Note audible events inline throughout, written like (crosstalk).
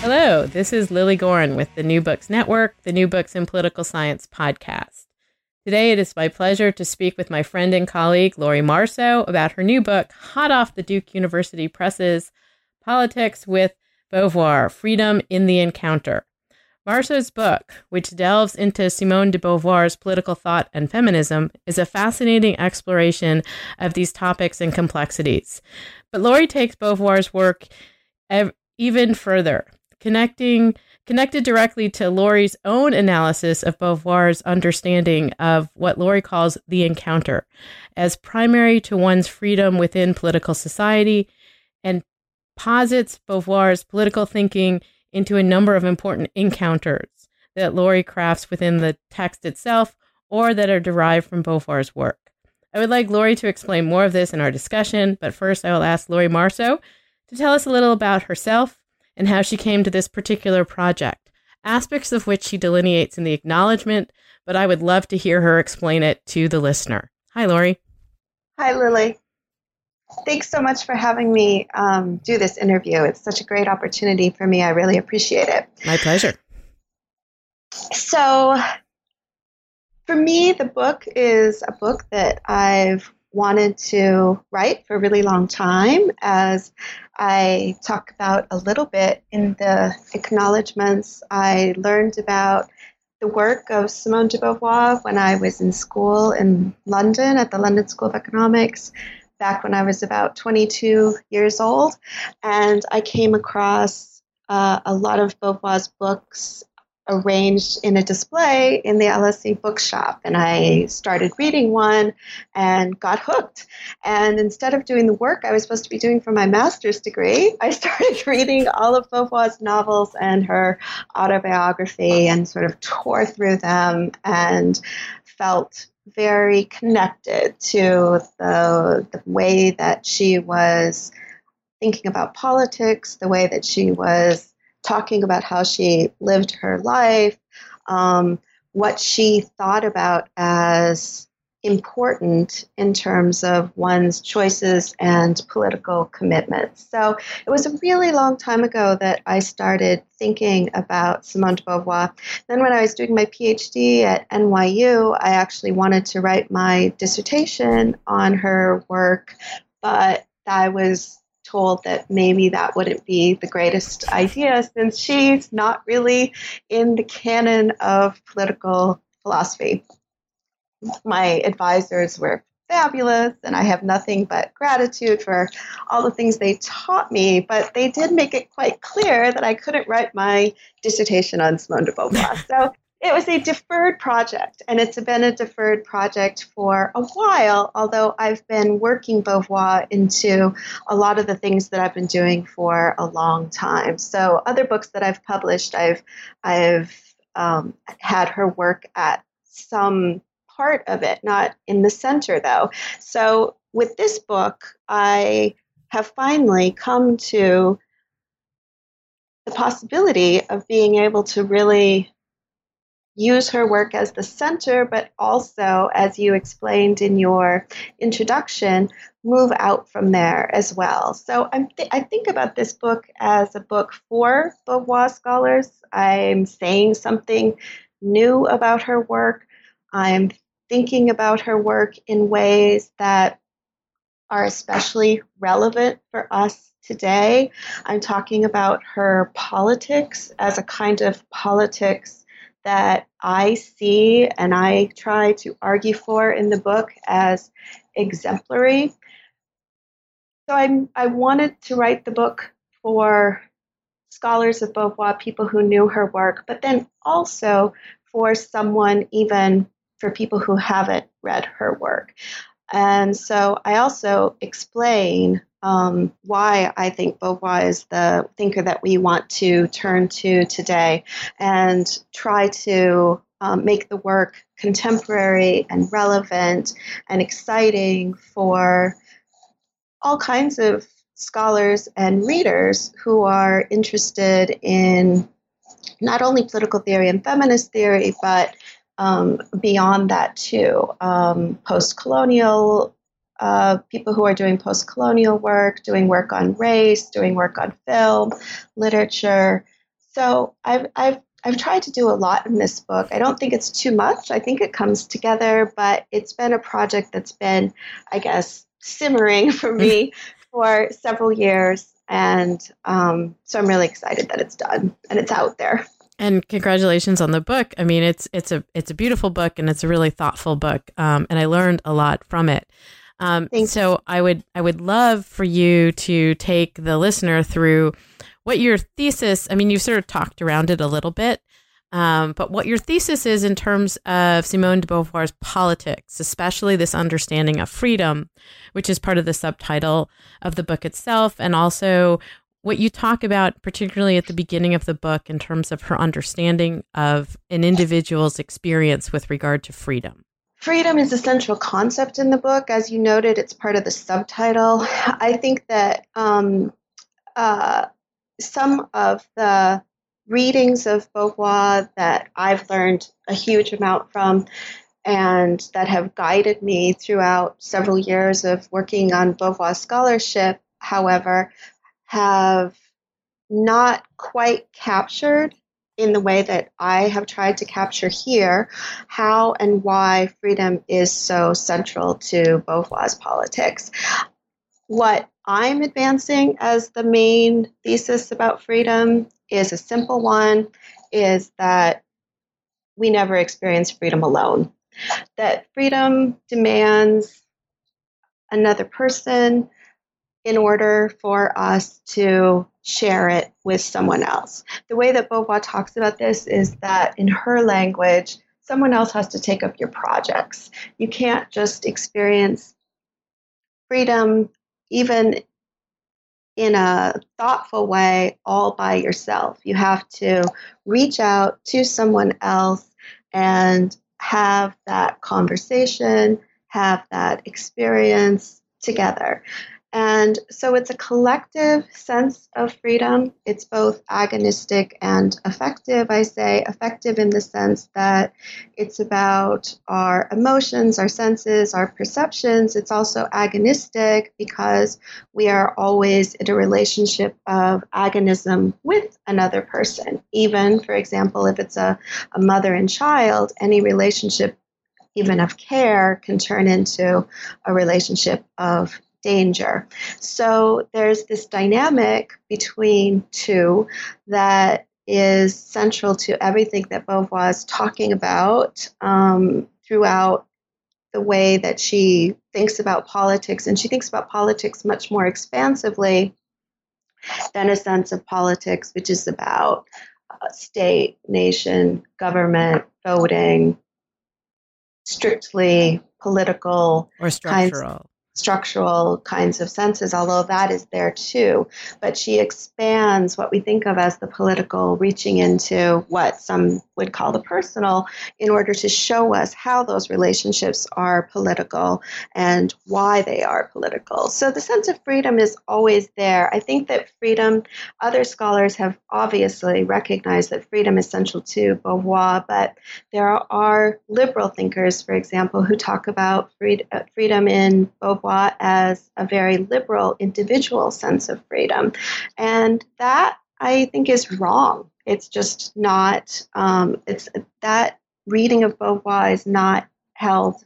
Hello, this is Lilly Goren with the New Books Network, the New Books in Political Science podcast. Today it is my pleasure to speak with my friend and colleague Lori Marso about her new book, hot off the Duke University presses, Politics with Beauvoir Freedom in the Encounter. Marso's book, which delves into Simone de Beauvoir's political thought and feminism, is a fascinating exploration of these topics and complexities. But Lori takes Beauvoir's work ev- even further connecting connected directly to Lori's own analysis of Beauvoir's understanding of what Lori calls the encounter as primary to one's freedom within political society and posits Beauvoir's political thinking into a number of important encounters that Lori crafts within the text itself or that are derived from Beauvoir's work. I would like Lori to explain more of this in our discussion, but first I will ask Lori Marso to tell us a little about herself and how she came to this particular project, aspects of which she delineates in the acknowledgement, but I would love to hear her explain it to the listener. Hi, Lori. Hi, Lilly. Thanks so much for having me um, do this interview. It's such a great opportunity for me. I really appreciate it. My pleasure. So, for me, the book is a book that I've wanted to write for a really long time as I talk about a little bit in the acknowledgments. I learned about the work of Simone de Beauvoir when I was in school in London at the London School of Economics back when I was about 22 years old. And I came across uh, a lot of Beauvoir's books arranged in a display in the LSE bookshop. And I started reading one and got hooked. And instead of doing the work I was supposed to be doing for my master's degree, (laughs) I started reading all of Beauvoir's novels and her autobiography and sort of tore through them and felt very connected to the, the way that she was thinking about politics, the way that she was talking about how she lived her life, um, what she thought about as important in terms of one's choices and political commitments. So it was a really long time ago that I started thinking about Simone de Beauvoir. Then, when I was doing my PhD at NYU, I actually wanted to write my dissertation on her work, but I was told that maybe that wouldn't be the greatest idea since she's not really in the canon of political philosophy. My advisors were fabulous and I have nothing but gratitude for all the things they taught me, but they did make it quite clear that I couldn't write my dissertation on Simone de Beauvoir. (laughs) So it was a deferred project, and it's been a deferred project for a while, although I've been working Beauvoir into a lot of the things that I've been doing for a long time. So, other books that I've published, I've, I've um, had her work at some part of it, not in the center, though. So, with this book, I have finally come to the possibility of being able to really use her work as the center, but also, as you explained in your introduction, move out from there as well. So th- i think about this book as a book for Beauvoir scholars. I'm saying something new about her work. I'm thinking about her work in ways that are especially relevant for us today. I'm talking about her politics as a kind of politics that I see and I try to argue for in the book as exemplary. So I, I wanted to write the book for scholars of Beauvoir, people who knew her work, but then also for someone, even for people who haven't read her work. And so I also explain um, why I think Beauvoir is the thinker that we want to turn to today and try to um, make the work contemporary and relevant and exciting for all kinds of scholars and readers who are interested in not only political theory and feminist theory, but um, beyond that too. Um, Post colonial uh, people who are doing post colonial work, doing work on race, doing work on film, literature. So I've, I've, I've tried to do a lot in this book. I don't think it's too much. I think it comes together, but it's been a project that's been, I guess, simmering (laughs) for me for several years. And um, so I'm really excited that it's done and it's out there. And congratulations on the book. I mean, it's it's a it's a beautiful book and it's a really thoughtful book. Um, and I learned a lot from it. Um, so I would I would love for you to take the listener through what your thesis. I mean, you've sort of talked around it a little bit, um, but what your thesis is in terms of Simone de Beauvoir's politics, especially this understanding of freedom, which is part of the subtitle of the book itself, and also what you talk about, particularly at the beginning of the book, in terms of her understanding of an individual's experience with regard to freedom. Freedom is a central concept in the book. As you noted, it's part of the subtitle. I think that um, uh, some of the readings of Beauvoir that I've learned a huge amount from and that have guided me throughout several years of working on Beauvoir scholarship, however, have not quite captured in the way that I have tried to capture here how and why freedom is so central to Beauvoir's politics. What I'm advancing as the main thesis about freedom is a simple one is that we never experience freedom alone. That freedom demands another person in order for us to share it with someone else. The way that Beauvoir talks about this is that in her language, someone else has to take up your projects. You can't just experience freedom, even in a thoughtful way, all by yourself. You have to reach out to someone else and have that conversation, have that experience together. And so it's a collective sense of freedom. It's both agonistic and affective. I say affective in the sense that it's about our emotions, our senses, our perceptions. It's also agonistic because we are always in a relationship of agonism with another person. Even, for example, if it's a, a mother and child, any relationship even of care can turn into a relationship of danger. So there's this dynamic between two that is central to everything that Beauvoir is talking about um, throughout the way that she thinks about politics. And she thinks about politics much more expansively than a sense of politics, which is about uh, state, nation, government, voting, strictly political or structural. Kinds, structural kinds of senses, although that is there too. But she expands what we think of as the political, reaching into what some would call the personal, in order to show us how those relationships are political and why they are political. So the sense of freedom is always there. I think that freedom, other scholars have obviously recognized that freedom is central to Beauvoir, but there are liberal thinkers, for example, who talk about uh, freedom in Beauvoir as a very liberal individual sense of freedom. And that I think is wrong. It's just not, um, it's that reading of Beauvoir is not held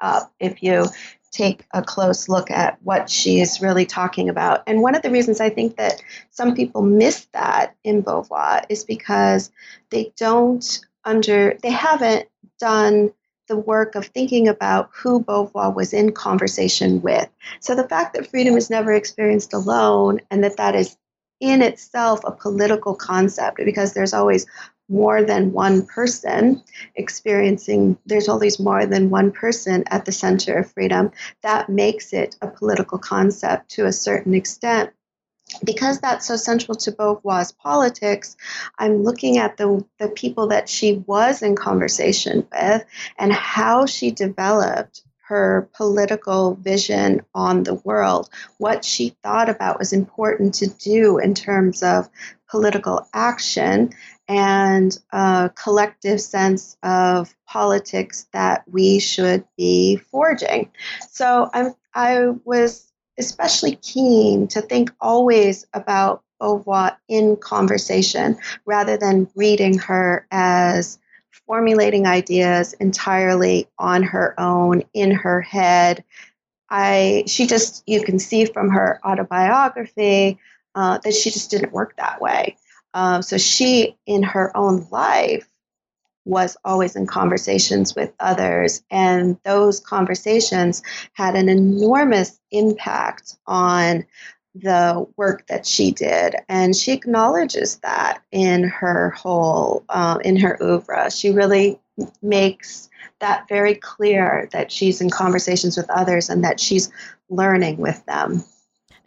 up if you take a close look at what she's really talking about. And one of the reasons I think that some people miss that in Beauvoir is because they don't under they haven't done the work of thinking about who Beauvoir was in conversation with. So the fact that freedom is never experienced alone and that that is in itself a political concept because there's always more than one person experiencing, there's always more than one person at the center of freedom. That makes it a political concept to a certain extent because that's so central to Beauvoir's politics, I'm looking at the, the people that she was in conversation with and how she developed her political vision on the world, what she thought about was important to do in terms of political action and a collective sense of politics that we should be forging. So I'm, I was especially keen to think always about Beauvoir in conversation rather than reading her as formulating ideas entirely on her own in her head. I she just you can see from her autobiography uh, that she just didn't work that way. Um, so she, in her own life, was always in conversations with others, and those conversations had an enormous impact on the work that she did, and she acknowledges that in her whole uh, in her oeuvre. She really makes that very clear that she's in conversations with others and that she's learning with them.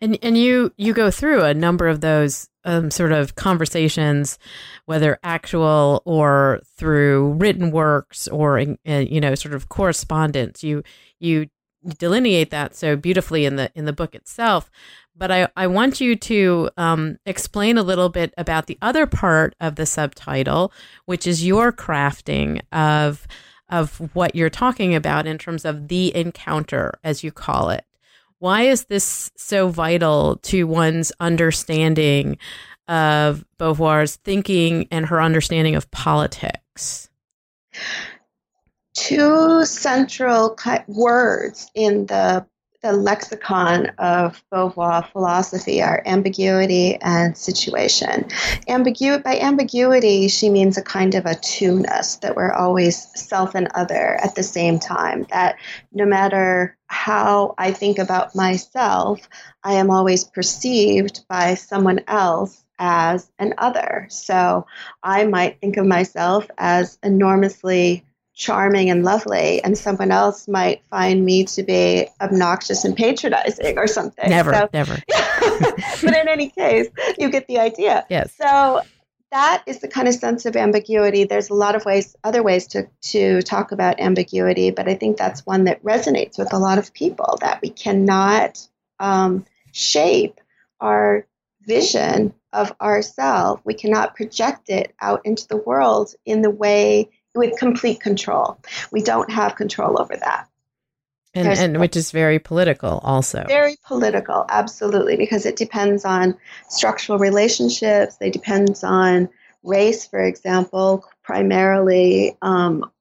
And and you you go through a number of those um, sort of conversations, whether actual or through written works or uh, you know sort of correspondence. You you delineate that so beautifully in the in the book itself. But I, I want you to um, explain a little bit about the other part of the subtitle, which is your crafting of of what you're talking about in terms of the encounter, as you call it. Why is this so vital to one's understanding of Beauvoir's thinking and her understanding of politics? Two central words in the the lexicon of Beauvoir philosophy are ambiguity and situation. Ambigu- by ambiguity, she means a kind of a two-ness, that we're always self and other at the same time, that no matter how I think about myself, I am always perceived by someone else as an other. So I might think of myself as enormously charming and lovely, and someone else might find me to be obnoxious and patronizing or something. Never, so, never. (laughs) but in any case, you get the idea. Yes. So that is the kind of sense of ambiguity. There's a lot of ways, other ways to, to talk about ambiguity, but I think that's one that resonates with a lot of people that we cannot um, shape our vision of ourselves. We cannot project it out into the world in the way with complete control. We don't have control over that. And, and which is very political also. Very political, absolutely, because it depends on structural relationships. They depends on race, for example, primarily um,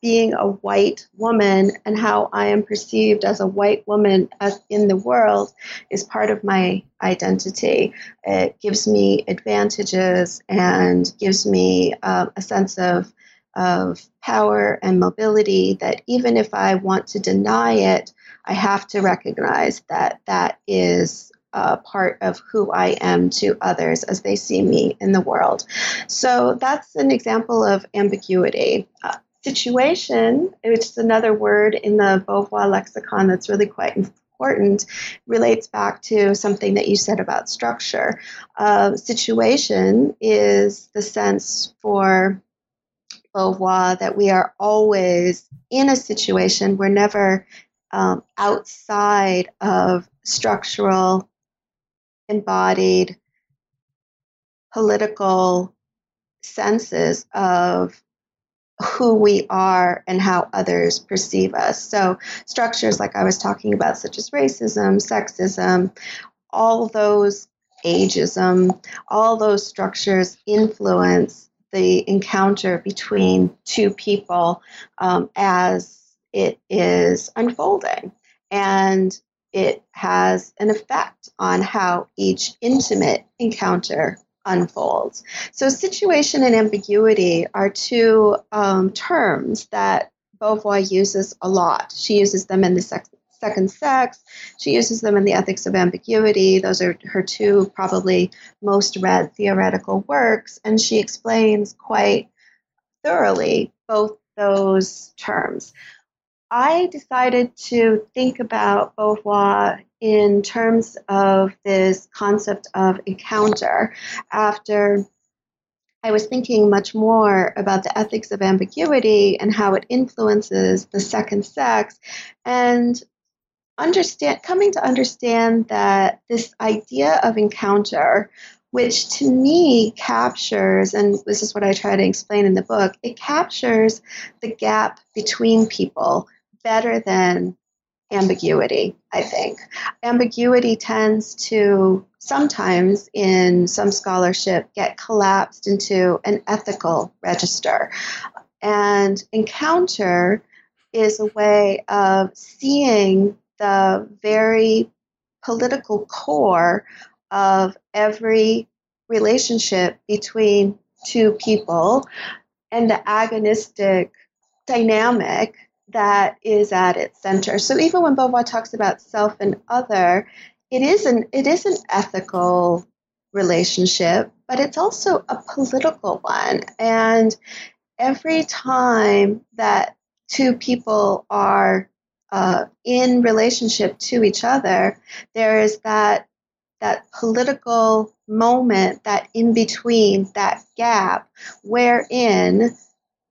being a white woman and how I am perceived as a white woman as in the world is part of my identity. It gives me advantages and gives me uh, a sense of of power and mobility that even if I want to deny it, I have to recognize that that is a part of who I am to others as they see me in the world. So that's an example of ambiguity. Uh, situation, which is another word in the Beauvoir lexicon that's really quite important, relates back to something that you said about structure. Uh, situation is the sense for Beauvoir that we are always in a situation, we're never um, outside of structural, embodied, political senses of who we are and how others perceive us. So, structures like I was talking about, such as racism, sexism, all those ageism, all those structures influence the encounter between two people um, as it is unfolding. And it has an effect on how each intimate encounter unfolds. So, situation and ambiguity are two um, terms that Beauvoir uses a lot. She uses them in the sex- second sex. She uses them in the ethics of ambiguity. Those are her two probably most read theoretical works. And she explains quite thoroughly both those terms. I decided to think about Beauvoir in terms of this concept of encounter after I was thinking much more about the ethics of ambiguity and how it influences the second sex and understand coming to understand that this idea of encounter which to me captures and this is what I try to explain in the book it captures the gap between people better than ambiguity, I think. Ambiguity tends to sometimes, in some scholarship, get collapsed into an ethical register. And encounter is a way of seeing the very political core of every relationship between two people and the agonistic dynamic that is at its center. So even when Beauvoir talks about self and other, it is an it is an ethical relationship, but it's also a political one. And every time that two people are uh, in relationship to each other, there is that that political moment, that in between, that gap, wherein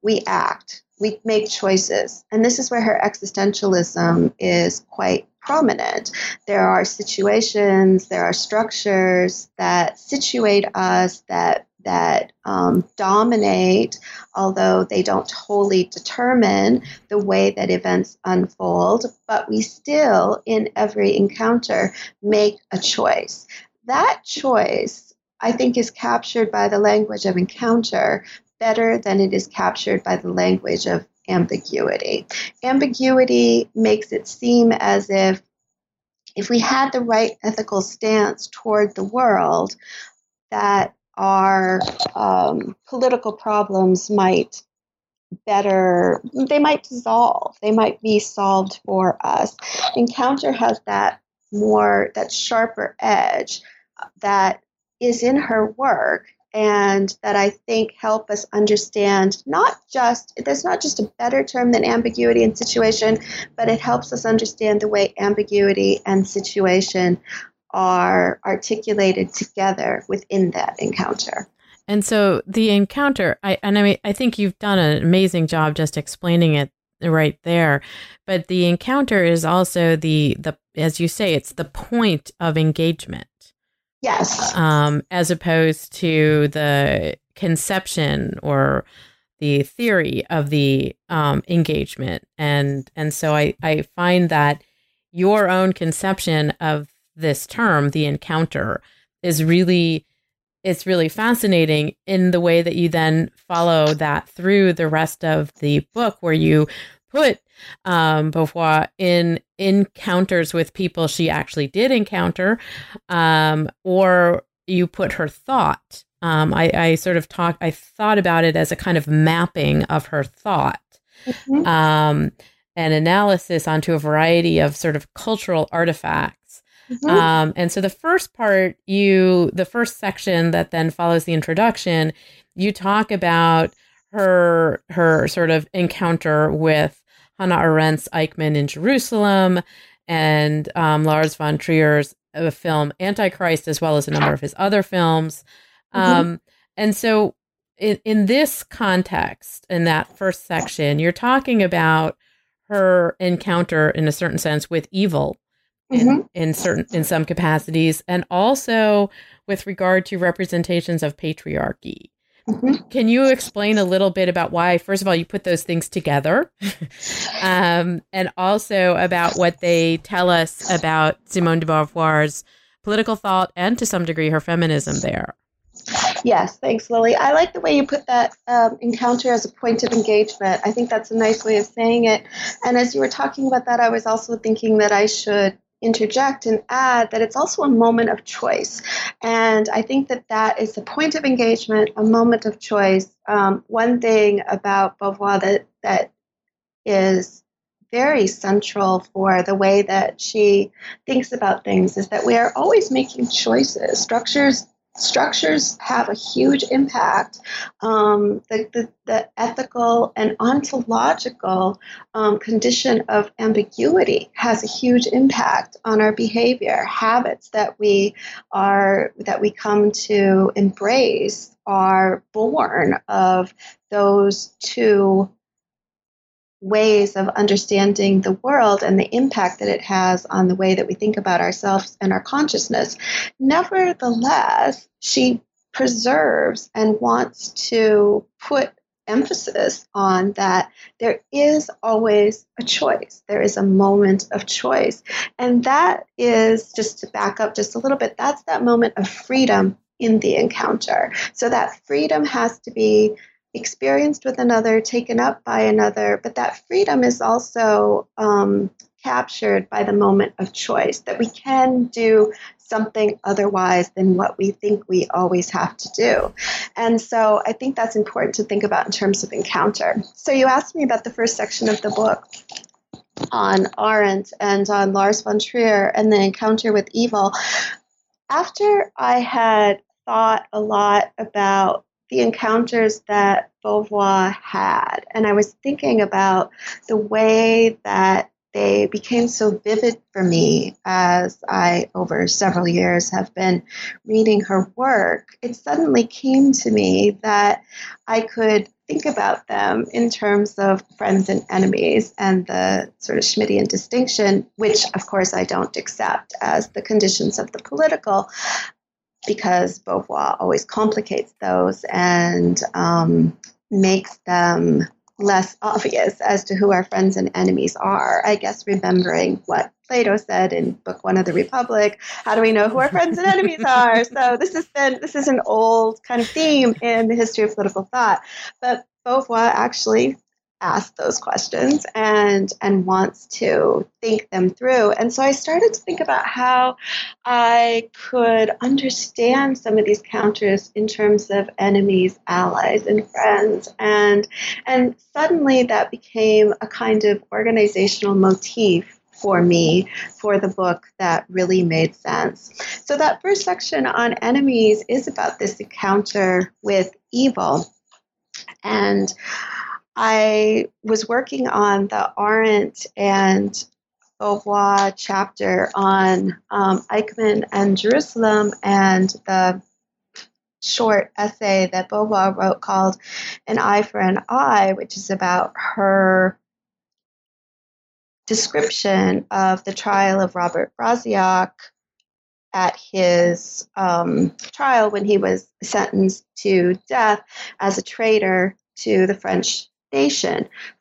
we act we make choices. And this is where her existentialism is quite prominent. There are situations, there are structures that situate us, that that um, dominate, although they don't wholly determine the way that events unfold, but we still, in every encounter, make a choice. That choice, I think, is captured by the language of encounter, better than it is captured by the language of ambiguity. Ambiguity makes it seem as if if we had the right ethical stance toward the world, that our um, political problems might better, they might dissolve, they might be solved for us. Encounter has that more, that sharper edge that is in her work and that I think help us understand not just, there's not just a better term than ambiguity and situation, but it helps us understand the way ambiguity and situation are articulated together within that encounter. And so the encounter, I and I mean, I think you've done an amazing job just explaining it right there. But the encounter is also the the as you say, it's the point of engagement. Yes. Um, as opposed to the conception or the theory of the um, engagement. And and so I, I find that your own conception of this term, the encounter, is really it's really fascinating in the way that you then follow that through the rest of the book where you put um, Beauvoir in encounters with people she actually did encounter, um, or you put her thought. Um, I, I, sort of talk. I thought about it as a kind of mapping of her thought, mm-hmm. um, an analysis onto a variety of sort of cultural artifacts. Mm-hmm. Um, and so the first part, you the first section that then follows the introduction, you talk about her her sort of encounter with Hannah Arendt's Eichmann in Jerusalem and um, Lars von Trier's uh, film Antichrist, as well as a number of his other films. Mm-hmm. Um, and so, in, in this context, in that first section, you're talking about her encounter, in a certain sense, with evil. Mm-hmm. In, in certain in some capacities and also with regard to representations of patriarchy Mm-hmm. Can you explain a little bit about why, first of all, you put those things together, (laughs) um, and also about what they tell us about Simone de Beauvoir's political thought and to some degree her feminism there? Yes, thanks, Lilly. I like the way you put that um, encounter as a point of engagement. I think that's a nice way of saying it. And as you were talking about that, I was also thinking that I should interject and add that it's also a moment of choice. And I think that that is the point of engagement, a moment of choice. Um, one thing about Beauvoir that, that is very central for the way that she thinks about things is that we are always making choices. Structures structures have a huge impact. Um, the, the, the, ethical and ontological um, condition of ambiguity has a huge impact on our behavior. Habits that we are that we come to embrace are born of those two ways of understanding the world and the impact that it has on the way that we think about ourselves and our consciousness. Nevertheless, she preserves and wants to put emphasis on that there is always a choice. There is a moment of choice. And that is, just to back up just a little bit, that's that moment of freedom in the encounter. So that freedom has to be experienced with another, taken up by another, but that freedom is also um, captured by the moment of choice, that we can do something otherwise than what we think we always have to do. And so I think that's important to think about in terms of encounter. So you asked me about the first section of the book on Arendt and on Lars von Trier and the encounter with evil. After I had thought a lot about the encounters that Beauvoir had. And I was thinking about the way that they became so vivid for me as I, over several years, have been reading her work. It suddenly came to me that I could think about them in terms of friends and enemies and the sort of Schmittian distinction, which, of course, I don't accept as the conditions of the political, because Beauvoir always complicates those and um, makes them less obvious as to who our friends and enemies are. I guess remembering what Plato said in Book One of the Republic, how do we know who our friends and enemies are? So this has been this is an old kind of theme in the history of political thought. But Beauvoir actually asks those questions and and wants to think them through and so i started to think about how i could understand some of these counters in terms of enemies allies and friends and and suddenly that became a kind of organizational motif for me for the book that really made sense. So, that first section on enemies is about this encounter with evil. And I was working on the Arendt and Beauvoir chapter on um, Eichmann and Jerusalem and the short essay that Beauvoir wrote called An Eye for an Eye, which is about her description of the trial of Robert Brasillach at his um, trial when he was sentenced to death as a traitor to the French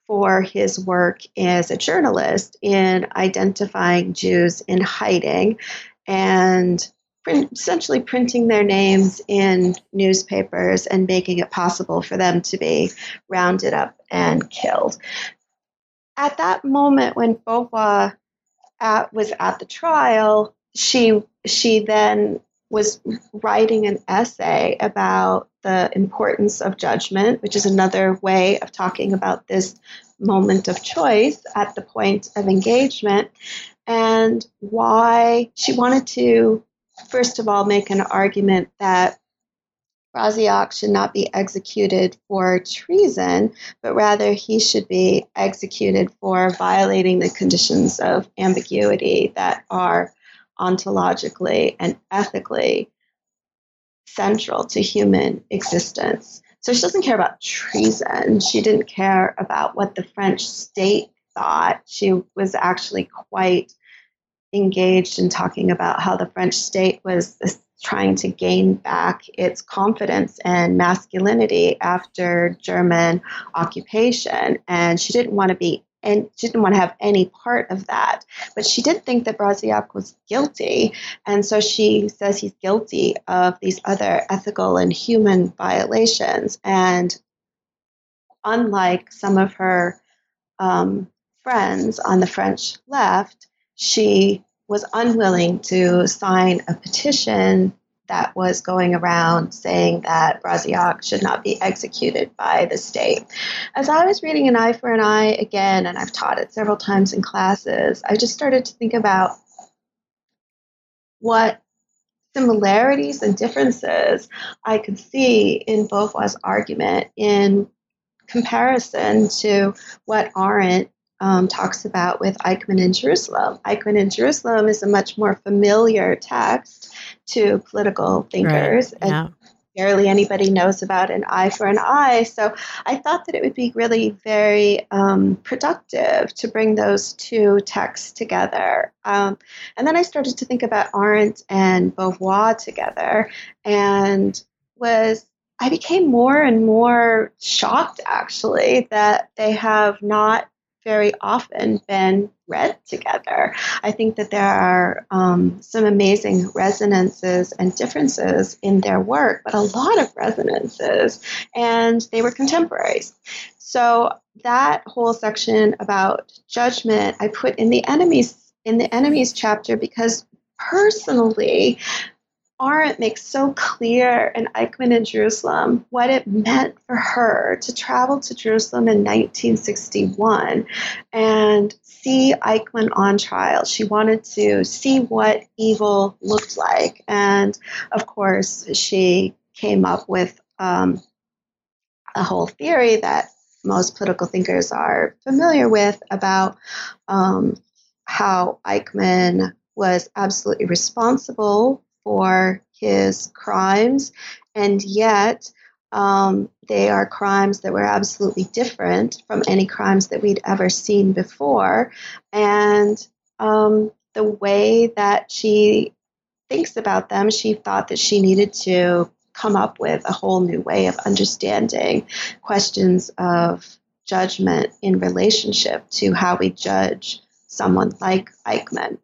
for his work as a journalist in identifying Jews in hiding and print, essentially printing their names in newspapers and making it possible for them to be rounded up and killed. At that moment, when Beauvoir at, was at the trial, she she then was writing an essay about the importance of judgment, which is another way of talking about this moment of choice at the point of engagement, and why she wanted to, first of all, make an argument that Brasillach should not be executed for treason, but rather he should be executed for violating the conditions of ambiguity that are ontologically and ethically central to human existence. So she doesn't care about treason. She didn't care about what the French state thought. She was actually quite engaged in talking about how the French state was trying to gain back its confidence and masculinity after German occupation. And she didn't want to be and she didn't want to have any part of that. But she did think that Brasillach was guilty, and so she says he's guilty of these other ethical and human violations. And unlike some of her um, friends on the French left, she was unwilling to sign a petition that was going around saying that Brasillach should not be executed by the state. As I was reading An Eye for an Eye again, and I've taught it several times in classes, I just started to think about what similarities and differences I could see in Beauvoir's argument in comparison to what Arendt um, talks about with Eichmann in Jerusalem. Eichmann in Jerusalem is a much more familiar text to political thinkers. Right. Yeah. And barely anybody knows about an eye for an eye. So I thought that it would be really very um, productive to bring those two texts together. Um, and then I started to think about Arendt and Beauvoir together and was I became more and more shocked actually that they have not very often been read together. I think that there are um, some amazing resonances and differences in their work, but a lot of resonances, and they were contemporaries. So that whole section about judgment, I put in the enemies in the enemies chapter because personally Arendt makes so clear in Eichmann in Jerusalem what it meant for her to travel to Jerusalem in 1961 and see Eichmann on trial. She wanted to see what evil looked like. And of course, she came up with um, a whole theory that most political thinkers are familiar with about um, how Eichmann was absolutely responsible for his crimes, and yet um, they are crimes that were absolutely different from any crimes that we'd ever seen before. And um, the way that she thinks about them, she thought that she needed to come up with a whole new way of understanding questions of judgment in relationship to how we judge someone like Eichmann.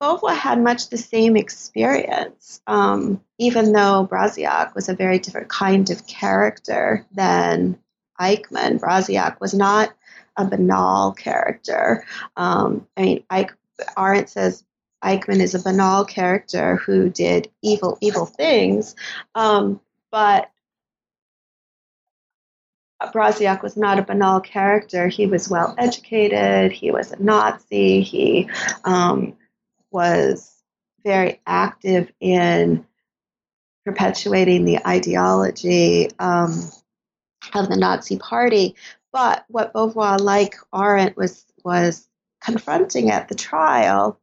Beauvoir had much the same experience, um, even though Brasillach was a very different kind of character than Eichmann. Brasillach was not a banal character. Um, I mean, Eich, Arendt says Eichmann is a banal character who did evil, evil things, um, but Brasillach was not a banal character. He was well educated. He was a Nazi. He um, was very active in perpetuating the ideology um, of the Nazi Party. But what Beauvoir, like Arendt, was was confronting at the trial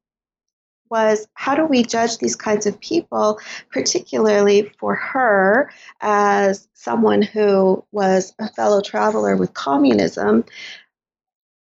was how do we judge these kinds of people, particularly for her as someone who was a fellow traveler with communism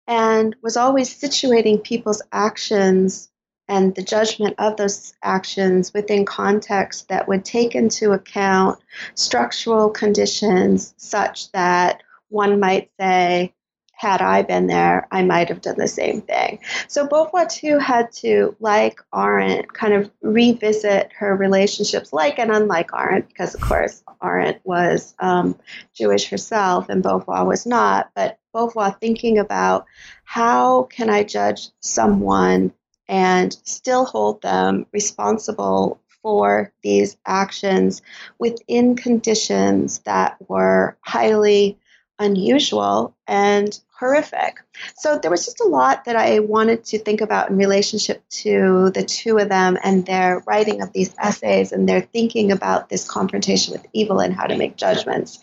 and was always situating people's actions and the judgment of those actions within context that would take into account structural conditions such that one might say, had I been there, I might have done the same thing. So Beauvoir too had to, like Arendt, kind of revisit her relationships, like and unlike Arendt, because of course Arendt was um, Jewish herself and Beauvoir was not. But Beauvoir thinking about how can I judge someone and still hold them responsible for these actions within conditions that were highly unusual and horrific. So there was just a lot that I wanted to think about in relationship to the two of them and their writing of these essays and their thinking about this confrontation with evil and how to make judgments.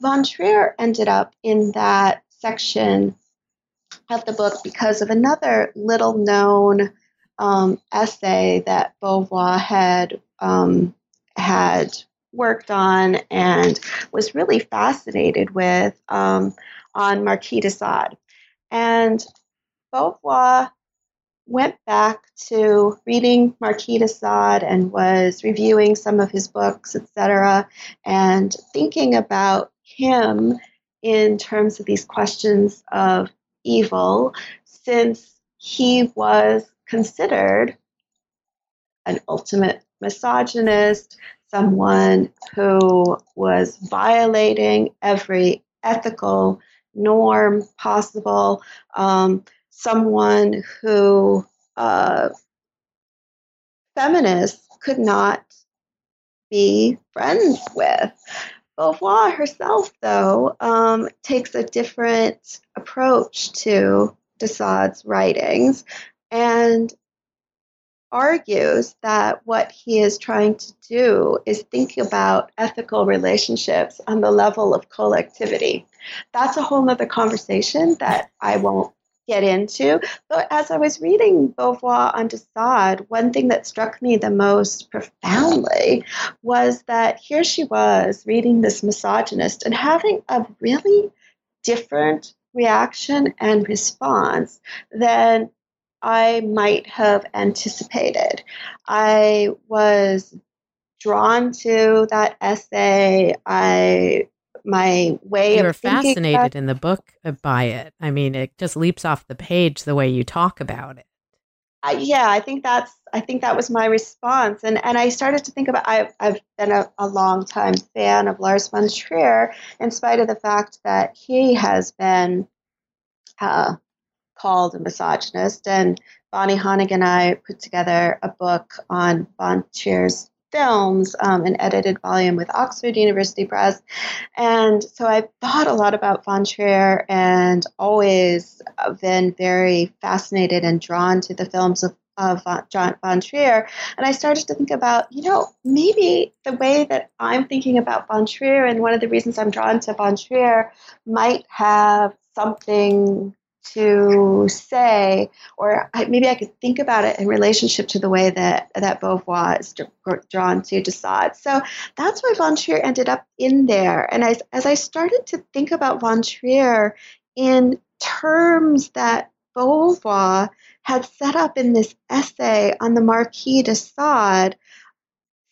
Von Trier ended up in that section of the book because of another little known um, essay that Beauvoir had um, had worked on and was really fascinated with um, on Marquis de Sade. And Beauvoir went back to reading Marquis de Sade and was reviewing some of his books, etc., and thinking about him in terms of these questions of evil, since he was considered an ultimate misogynist, someone who was violating every ethical norm possible, um, someone who uh, feminists could not be friends with. Beauvoir herself, though, um, takes a different approach to de Sade's writings and argues that what he is trying to do is think about ethical relationships on the level of collectivity. That's a whole other conversation that I won't get into. But as I was reading Beauvoir on de Sade, one thing that struck me the most profoundly was that here she was reading this misogynist and having a really different reaction and response than I might have anticipated. I was drawn to that essay. I my way you were fascinated about, in the book by it. I mean, it just leaps off the page the way you talk about it. I, yeah, I think that's I think that was my response, and and I started to think about I've I've been a, a long time fan of Lars von Trier, in spite of the fact that he has been uh, called a misogynist. And Bonnie Honig and I put together a book on von Trier's films, um, an edited volume with Oxford University Press. And so I thought a lot about von Trier and always been very fascinated and drawn to the films of of John von Trier, and I started to think about, you know, maybe the way that I'm thinking about von Trier, and one of the reasons I'm drawn to von Trier, might have something to say, or maybe I could think about it in relationship to the way that that Beauvoir is drawn to de Sade. So that's why Von Trier ended up in there. And as, as I started to think about Von Trier in terms that Beauvoir had set up in this essay on the Marquis de Sade,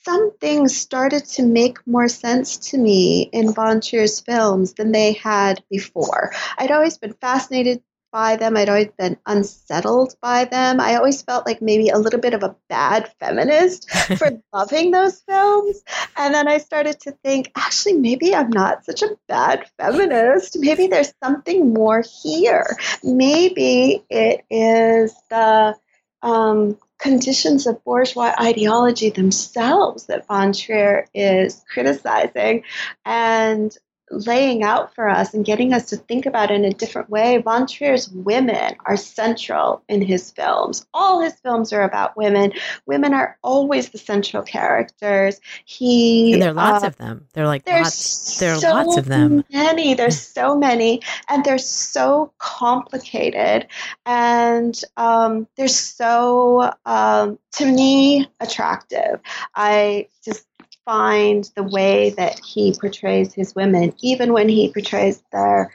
some things started to make more sense to me in Von Trier's films than they had before. I'd always been fascinated by them. I'd always been unsettled by them. I always felt like maybe a little bit of a bad feminist (laughs) for loving those films. And then I started to think, actually, maybe I'm not such a bad feminist. Maybe there's something more here. Maybe it is the um, conditions of bourgeois ideology themselves that von Trier is criticizing. And laying out for us and getting us to think about it in a different way. Von Trier's women are central in his films. All his films are about women. Women are always the central characters. He and there are lots uh, of them. There are like there's lots. There are so lots of them. Many. There's (laughs) so many, and they're so complicated, and um, they're so um, to me attractive. I just find the way that he portrays his women, even when he portrays their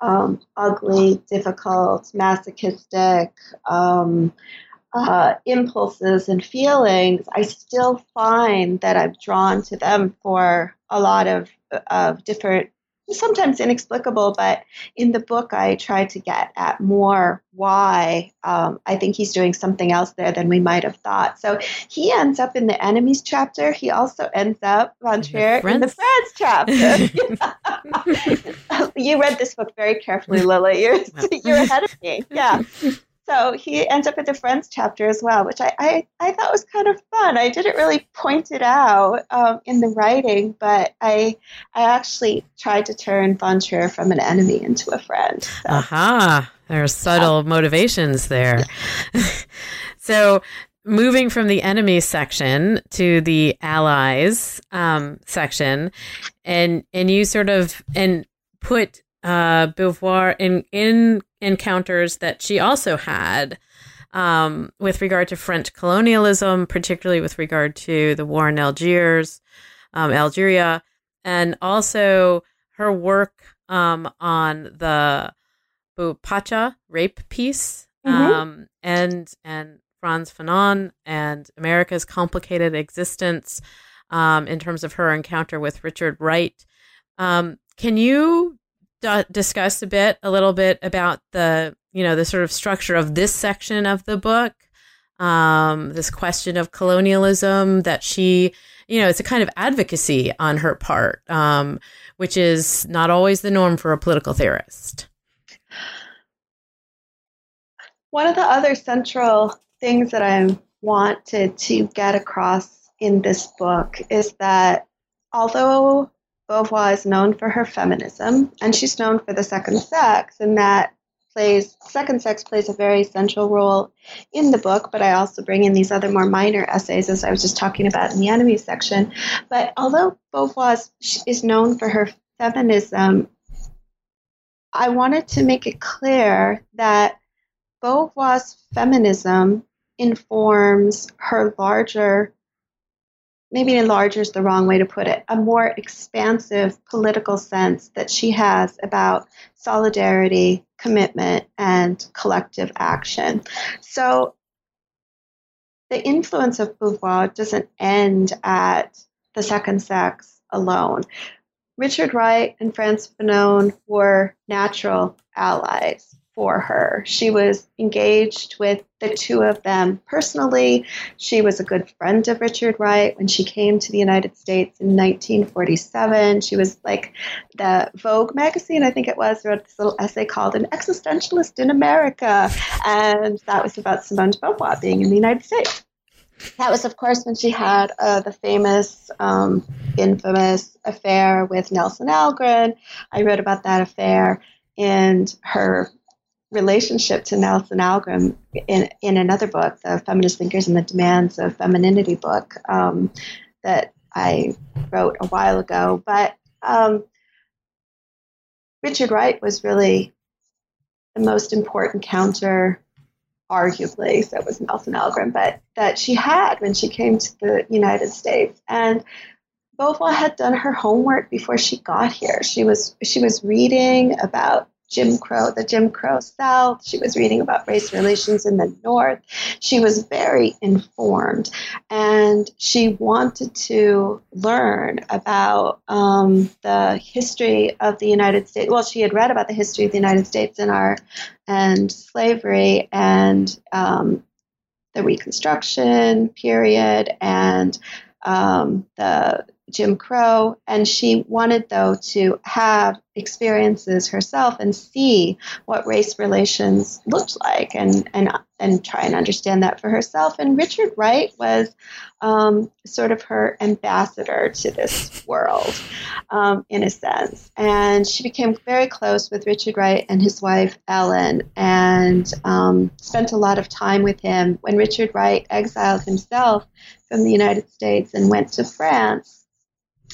um, ugly, difficult, masochistic um, uh, impulses and feelings, I still find that I'm drawn to them for a lot of, of different sometimes inexplicable, but in the book, I try to get at more why um, I think he's doing something else there than we might have thought. So he ends up in the enemies chapter. He also ends up, Von Trier, in the friends chapter. (laughs) (laughs) you read this book very carefully, Lilly. You're, (laughs) you're ahead of me. Yeah. So he ends up at the Friends chapter as well, which I, I, I thought was kind of fun. I didn't really point it out um, in the writing, but I I actually tried to turn Von Trier from an enemy into a friend. So. Aha, there are subtle yeah. motivations there. (laughs) so moving from the enemy section to the allies um, section, and and you sort of and put uh, Beauvoir in in encounters that she also had um, with regard to French colonialism, particularly with regard to the war in Algiers, um, Algeria, and also her work um, on the Boupacha rape piece, mm-hmm. Um, and and Frantz Fanon and America's complicated existence um, in terms of her encounter with Richard Wright. Um, can you d- discuss a bit, a little bit about the, you know, the sort of structure of this section of the book, um, this question of colonialism that she, you know, it's a kind of advocacy on her part, um, which is not always the norm for a political theorist. One of the other central things that I wanted to get across in this book is that although Beauvoir is known for her feminism, and she's known for the second sex, and that plays second sex plays a very central role in the book but i also bring in these other more minor essays as i was just talking about in the enemy section. But although beauvoir is known for her feminism i wanted to make it clear that beauvoir's feminism informs her larger maybe larger is the wrong way to put it, a more expansive political sense that she has about solidarity, commitment, and collective action. So the influence of Beauvoir doesn't end at the second sex alone. Richard Wright and Frantz Fanon were natural allies for her. She was engaged with the two of them personally. She was a good friend of Richard Wright when she came to the United States in 1947. She was like the Vogue magazine, I think it was, wrote this little essay called An Existentialist in America. And that was about Simone de Beauvoir being in the United States. That was, of course, when she had uh, the famous, um, infamous affair with Nelson Algren. I wrote about that affair and her relationship to Nelson Algren in, in another book, the Feminist Thinkers and the Demands of Femininity book um, that I wrote a while ago. But um, Richard Wright was really the most important counter, arguably, so was Nelson Algren, but that she had when she came to the United States. And Beauvoir had done her homework before she got here. She was she was reading about Jim Crow, the Jim Crow South. She was reading about race relations in the North. She was very informed and she wanted to learn about um, the history of the United States. Well, she had read about the history of the United States and our and slavery and um, the Reconstruction period and um, the Jim Crow, and she wanted, though, to have experiences herself and see what race relations looked like and, and, and try and understand that for herself. And Richard Wright was um, sort of her ambassador to this world, um, in a sense. And she became very close with Richard Wright and his wife, Ellen, and um, spent a lot of time with him. When Richard Wright exiled himself from the United States and went to France,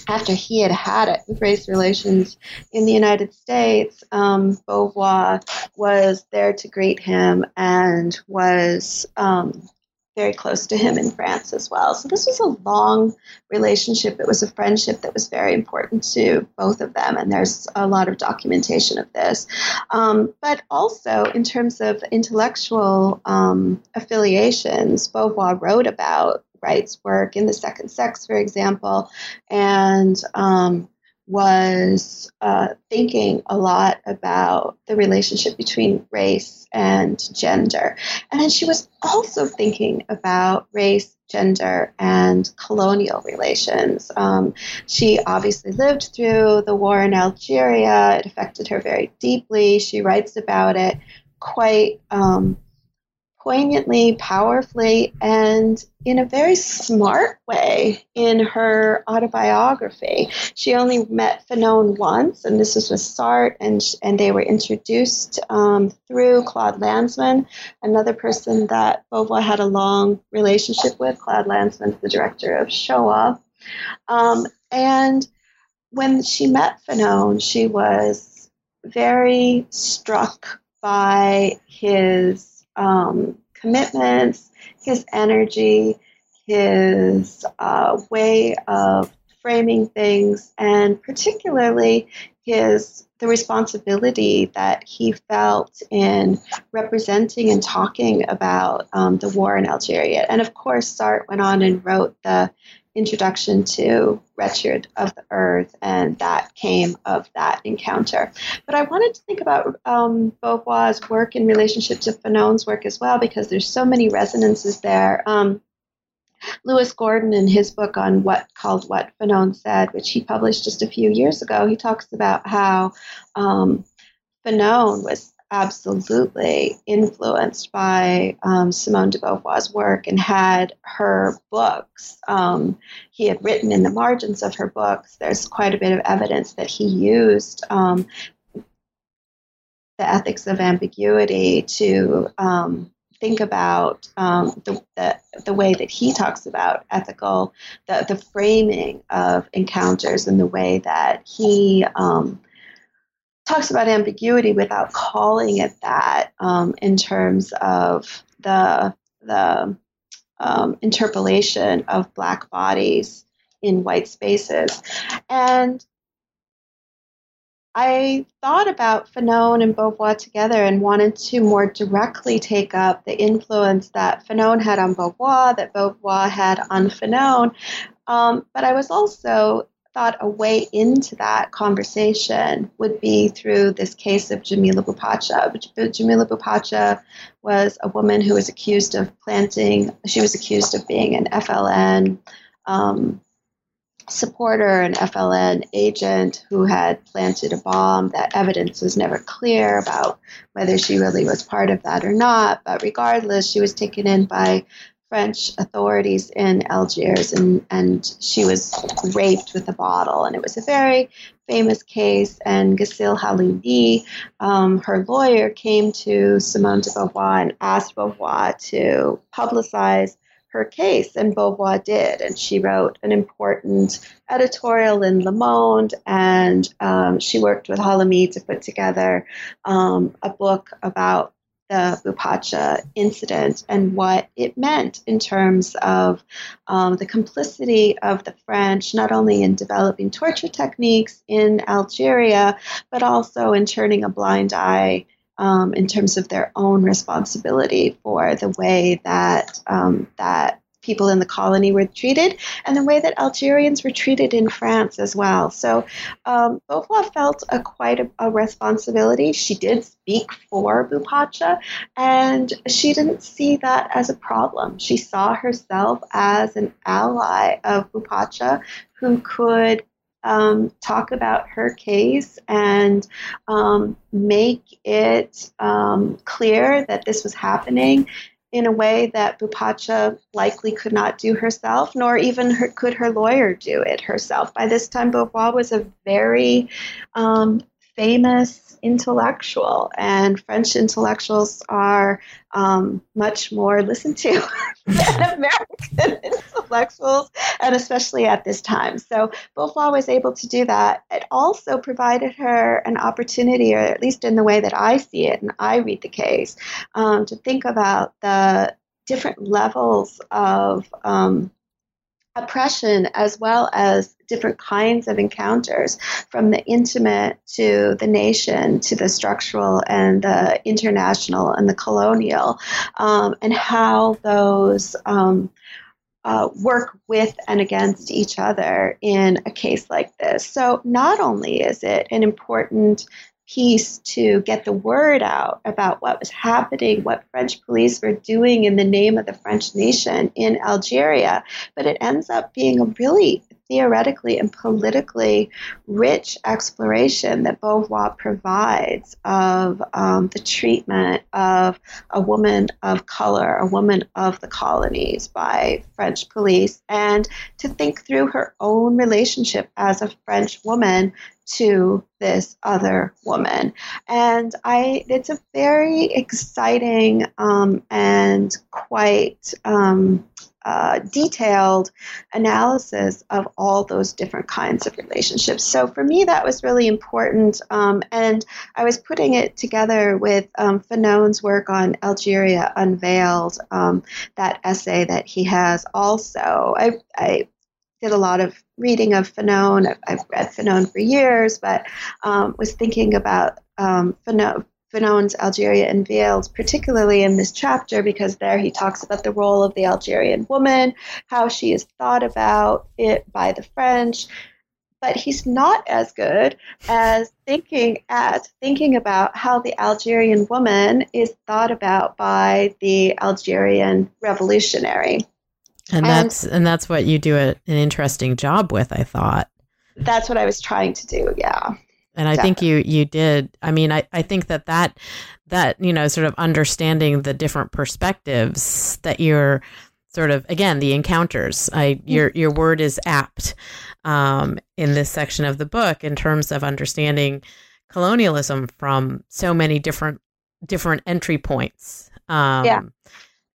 after he had had it with race relations in the United States, um, Beauvoir was there to greet him and was um, very close to him in France as well. So this was a long relationship. It was a friendship that was very important to both of them, and there's a lot of documentation of this. Um, but also in terms of intellectual um, affiliations, Beauvoir wrote about Wright's work in the second sex, for example, and um, was uh, thinking a lot about the relationship between race and gender. And then she was also thinking about race, gender, and colonial relations. Um, she obviously lived through the war in Algeria, it affected her very deeply. She writes about it quite. Um, poignantly, powerfully, and in a very smart way in her autobiography. She only met Fanon once, and this was with Sartre, and, and they were introduced um, through Claude Lanzmann, another person that Beauvoir had a long relationship with. Claude Lanzmann, the director of Shoah. Um, and when she met Fanon, she was very struck by his um, commitments, his energy, his uh, way of framing things, and particularly his the responsibility that he felt in representing and talking about um, the war in Algeria. And of course, Sartre went on and wrote the introduction to Wretched of the Earth, and that came of that encounter. But I wanted to think about um, Beauvoir's work in relationship to Fanon's work as well, because there's so many resonances there. Um, Lewis Gordon, in his book on what called What Fanon Said, which he published just a few years ago, he talks about how um, Fanon was absolutely influenced by um, Simone de Beauvoir's work and had her books. Um, he had written in the margins of her books, there's quite a bit of evidence that he used um, the ethics of ambiguity to um, think about um, the, the, the, way that he talks about ethical, the, the framing of encounters and the way that he um, talks about ambiguity without calling it that um, in terms of the, the um, interpolation of black bodies in white spaces. And I thought about Fanon and Beauvoir together and wanted to more directly take up the influence that Fanon had on Beauvoir, that Beauvoir had on Fanon. Um, but I was also thought a way into that conversation would be through this case of Jamila Boupacha. Jamila Boupacha was a woman who was accused of planting, she was accused of being an FLN um, supporter, an FLN agent who had planted a bomb. That evidence was never clear about whether she really was part of that or not. But regardless, she was taken in by French authorities in Algiers and, and she was raped with a bottle. And it was a very famous case. And Gisèle Halimi, um, her lawyer, came to Simone de Beauvoir and asked Beauvoir to publicize her case, and Beauvoir did. And she wrote an important editorial in Le Monde, and um, she worked with Halimi to put together um, a book about the Boupacha incident and what it meant in terms of um, the complicity of the French, not only in developing torture techniques in Algeria, but also in turning a blind eye um, in terms of their own responsibility for the way that um, that people in the colony were treated and the way that Algerians were treated in France as well. So um, Beauvoir felt a, quite a, a, responsibility. She did speak for Boupacha and she didn't see that as a problem. She saw herself as an ally of Boupacha who could um, talk about her case and um, make it um, clear that this was happening in a way that Boupacha likely could not do herself, nor even her, could her lawyer do it herself. By this time, Beauvoir was a very um, famous intellectual, and French intellectuals are um, much more listened to (laughs) than (laughs) American intellectuals, and especially at this time. So Beauvoir was able to do that. It also provided her an opportunity, or at least in the way that I see it and I read the case, um, to think about the different levels of um, oppression as well as different kinds of encounters from the intimate to the nation to the structural and the international and the colonial um, and how those um, uh, work with and against each other in a case like this. So, not only is it an important piece to get the word out about what was happening, what French police were doing in the name of the French nation in Algeria. But it ends up being a really theoretically and politically rich exploration that Beauvoir provides of um, the treatment of a woman of color, a woman of the colonies by French police, and to think through her own relationship as a French woman to this other woman. And I, it's a very exciting um, and quite um, uh, detailed analysis of all those different kinds of relationships. So for me, that was really important. Um, and I was putting it together with um, Fanon's work on Algeria Unveiled, um, that essay that he has also. I, I did a lot of reading of Fanon. I've, I've read Fanon for years, but um, was thinking about um, Fanon, Fanon's Algeria Unveiled, particularly in this chapter, because there he talks about the role of the Algerian woman, how she is thought about it by the French. But he's not as good as thinking at thinking about how the Algerian woman is thought about by the Algerian revolutionary. And, and that's and that's what you do a, an interesting job with, I thought. That's what I was trying to do, yeah. And I think you you did. I mean, I, I think that that that you know sort of understanding the different perspectives that you're sort of again the encounters. I mm-hmm. your your word is apt um, in this section of the book in terms of understanding colonialism from so many different different entry points. Um, yeah.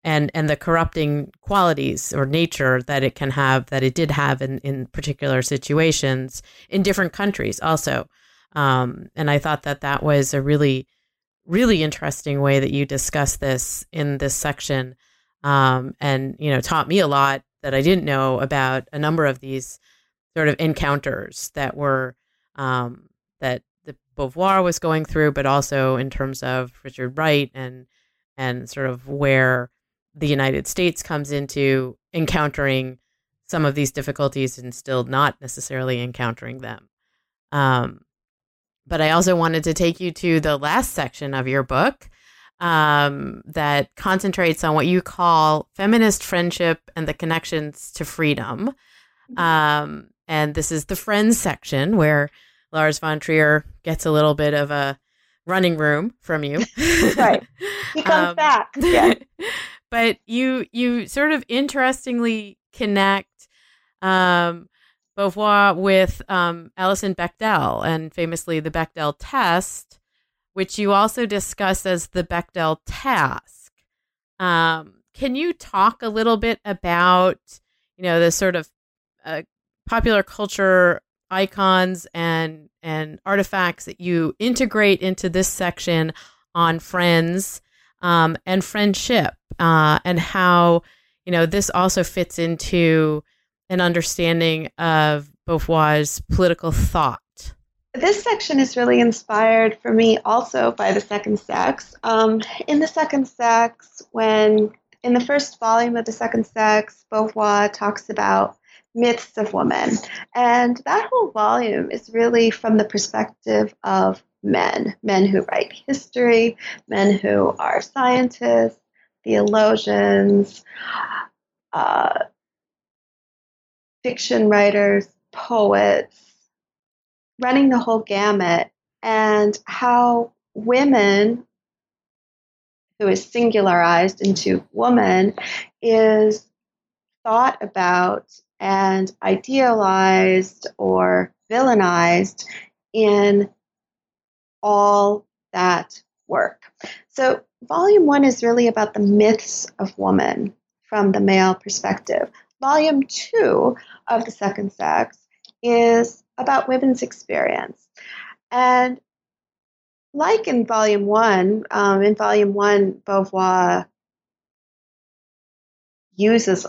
And, and the corrupting qualities or nature that it can have that it did have in, in particular situations in different countries also um, and I thought that that was a really, really interesting way that you discuss this in this section. Um, and, you know, taught me a lot that I didn't know about a number of these sort of encounters that were, um, that the Beauvoir was going through, but also in terms of Richard Wright and, and sort of where the United States comes into encountering some of these difficulties and still not necessarily encountering them. Um, but I also wanted to take you to the last section of your book um, that concentrates on what you call feminist friendship and the connections to freedom. Mm-hmm. Um, and this is the friends section where Lars von Trier gets a little bit of a running room from you. (laughs) right. He comes um, back. (laughs) Yeah. but you you sort of interestingly connect um, Beauvoir with um, Alison Bechdel and famously the Bechdel test, which you also discuss as the Bechdel task. Um, can you talk a little bit about, you know, the sort of uh, popular culture icons and and artifacts that you integrate into this section on friends um, and friendship uh, and how you know this also fits into an understanding of Beauvoir's political thought. This section is really inspired for me also by the Second Sex. Um, in the Second Sex, when in the first volume of the Second Sex, Beauvoir talks about myths of women, and that whole volume is really from the perspective of men, men who write history, men who are scientists, theologians, uh, fiction writers, poets, running the whole gamut, and how women, who is singularized into woman, is thought about and idealized or villainized in all that work. So, volume one is really about the myths of woman from the male perspective. Volume two of The Second Sex is about women's experience. And like in Volume One, um, in Volume One, Beauvoir uses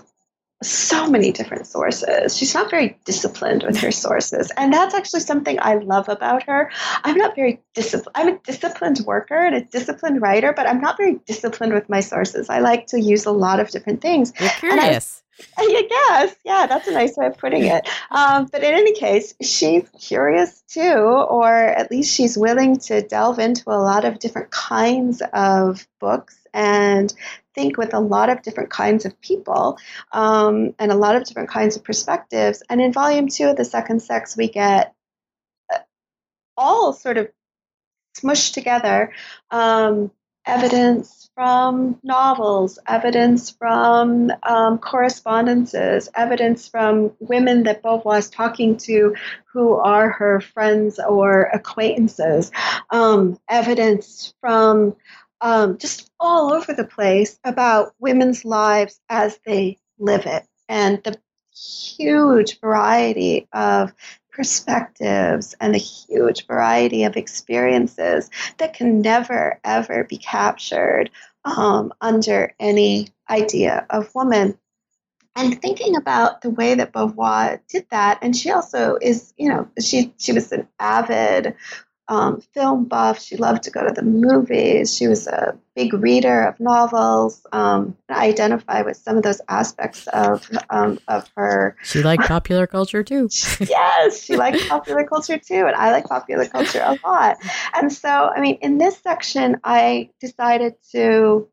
so many different sources. She's not very disciplined with her sources. And that's actually something I love about her. I'm not very disciplined. I'm a disciplined worker and a disciplined writer, but I'm not very disciplined with my sources. I like to use a lot of different things. You're curious. (laughs) I guess, yeah, that's a nice way of putting it. Um, but in any case, she's curious too, or at least she's willing to delve into a lot of different kinds of books and think with a lot of different kinds of people um, and a lot of different kinds of perspectives. And in volume two of The Second Sex, we get uh, all sort of smushed together um, evidence from novels, evidence from um, correspondences, evidence from women that Beauvoir is talking to who are her friends or acquaintances, um, evidence from um, just all over the place about women's lives as they live it. And the huge variety of perspectives and a huge variety of experiences that can never, ever be captured um, under any idea of woman. And thinking about the way that Beauvoir did that, and she also is, you know, she she was an avid um, film buff. She loved to go to the movies. She was a big reader of novels. Um, I identify with some of those aspects of um, of her. She liked popular culture too. (laughs) yes, she liked popular culture too, and I like popular culture a lot. And so, I mean, in this section, I decided to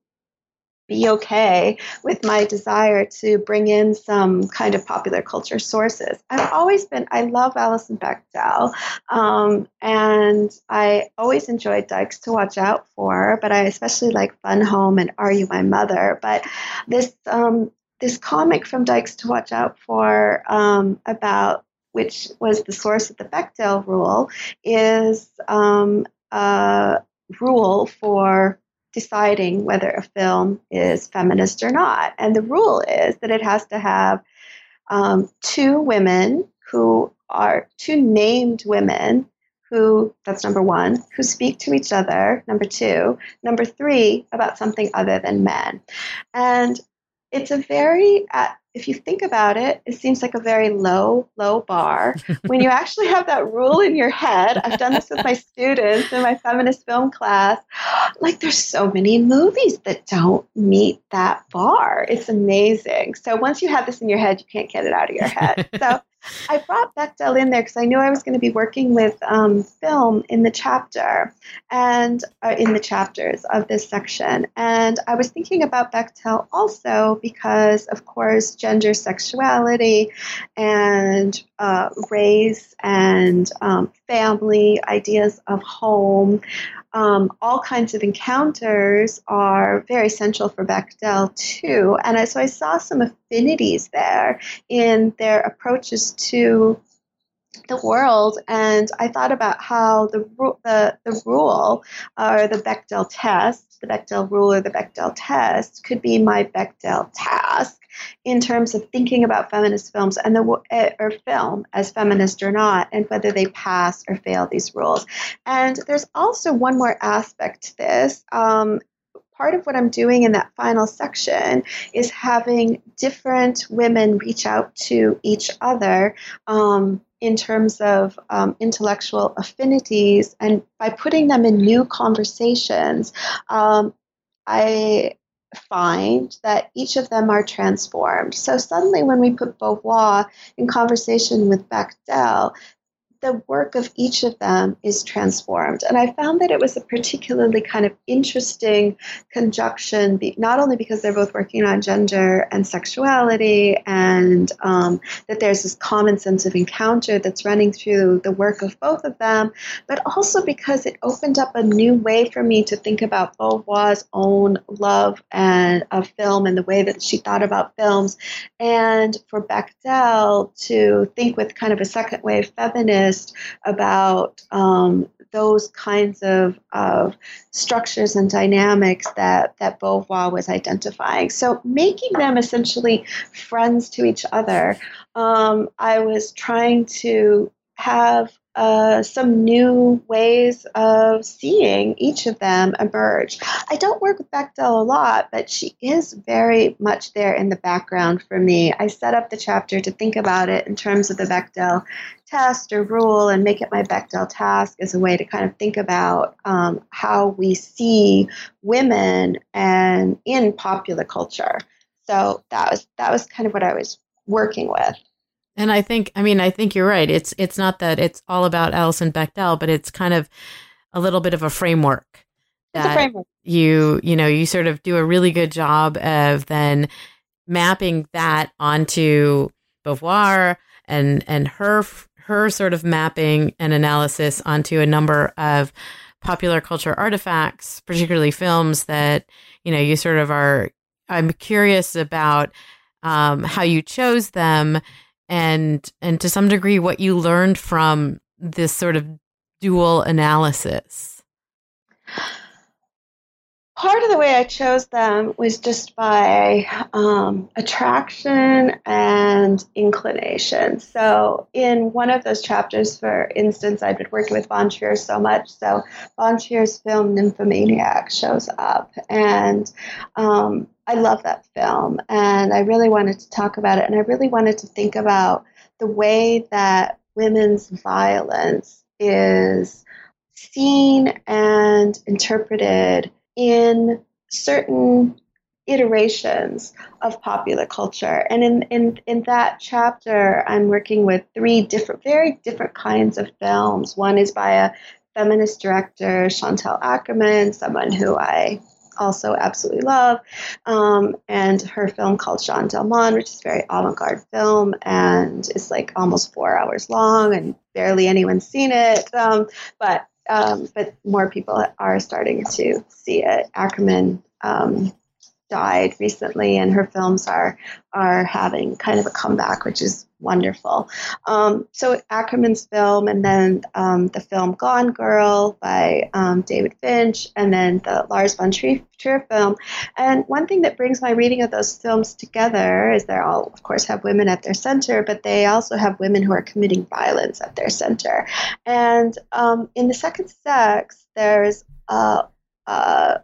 be okay with my desire to bring in some kind of popular culture sources. I've always been, I love Alison Bechdel, um, and I always enjoyed Dykes to Watch Out For, but I especially like Fun Home and Are You My Mother? But this, um, this comic from Dykes to Watch Out For um, about which was the source of the Bechdel rule, is um, a rule for deciding whether a film is feminist or not. And the rule is that it has to have um, two women who are two named women who, that's number one, who speak to each other, number two, number three, about something other than men. And it's a very, if you think about it, it seems like a very low, low bar. when you actually have that rule in your head, I've done this with my students in my feminist film class. Like, there's so many movies that don't meet that bar. It's amazing. So, once you have this in your head, you can't get it out of your head. So, I brought Bechdel in there because I knew I was going to be working with um, film in the chapter and uh, in the chapters of this section. And I was thinking about Bechdel also because, of course, gender, sexuality, and uh, race and um, family, ideas of home um, all kinds of encounters are very central for Bechdel too. And I, so I saw some affinities there in their approaches to the world, and I thought about how the the the rule or the Bechdel test, the Bechdel rule or the Bechdel test, could be my Bechdel task in terms of thinking about feminist films and the eh, or film as feminist or not, and whether they pass or fail these rules. And there's also one more aspect to this. Um, part of what I'm doing in that final section is having different women reach out to each other um, in terms of um, intellectual affinities, and by putting them in new conversations, um, I find that each of them are transformed. So suddenly, when we put Beauvoir in conversation with Bechdel, the work of each of them is transformed. And I found that it was a particularly kind of interesting conjunction, not only because they're both working on gender and sexuality, and um, that there's this common sense of encounter that's running through the work of both of them, but also because it opened up a new way for me to think about Beauvoir's own love and of film and the way that she thought about films, and for Bechdel to think with kind of a second wave feminist about um, those kinds of, of structures and dynamics that, that Beauvoir was identifying. So, making them essentially friends to each other, um, I was trying to have uh, some new ways of seeing each of them emerge. I don't work with Bechdel a lot, but she is very much there in the background for me. I set up the chapter to think about it in terms of the Bechdel test or rule and make it my Bechdel task as a way to kind of think about um, how we see women and in popular culture. So that was that was kind of what I was working with. And I think, I mean, I think you're right. It's it's not that it's all about Alison Bechdel, but it's kind of a little bit of a framework. It's a framework. You you know you sort of do a really good job of then mapping that onto Beauvoir and and her her sort of mapping and analysis onto a number of popular culture artifacts, particularly films that you know you sort of are. I'm curious about um, how you chose them and and to some degree what you learned from this sort of dual analysis part of the way I chose them was just by um, attraction and inclination. So, in one of those chapters, for instance, I'd been working with Von Trier so much, so Von Trier's film Nymphomaniac shows up, and um, I love that film, and I really wanted to talk about it, and I really wanted to think about the way that women's violence is seen and interpreted in certain iterations of popular culture. And in, in, in that chapter, I'm working with three different, very different kinds of films. One is by a feminist director, Chantal Akerman, someone who I also absolutely love, um, and her film called Jeanne Dielman, which is a very avant-garde film and is like almost four hours long, and barely anyone's seen it. Um, but um, but more people are starting to see it. Akerman um, died recently, and her films are are having kind of a comeback, which is wonderful. Um, so Akerman's film, and then um, the film Gone Girl by um, David Finch, and then the Lars von Trier film. And one thing that brings my reading of those films together is they all, of course, have women at their center, but they also have women who are committing violence at their center. And um, in the second sex, there's a, a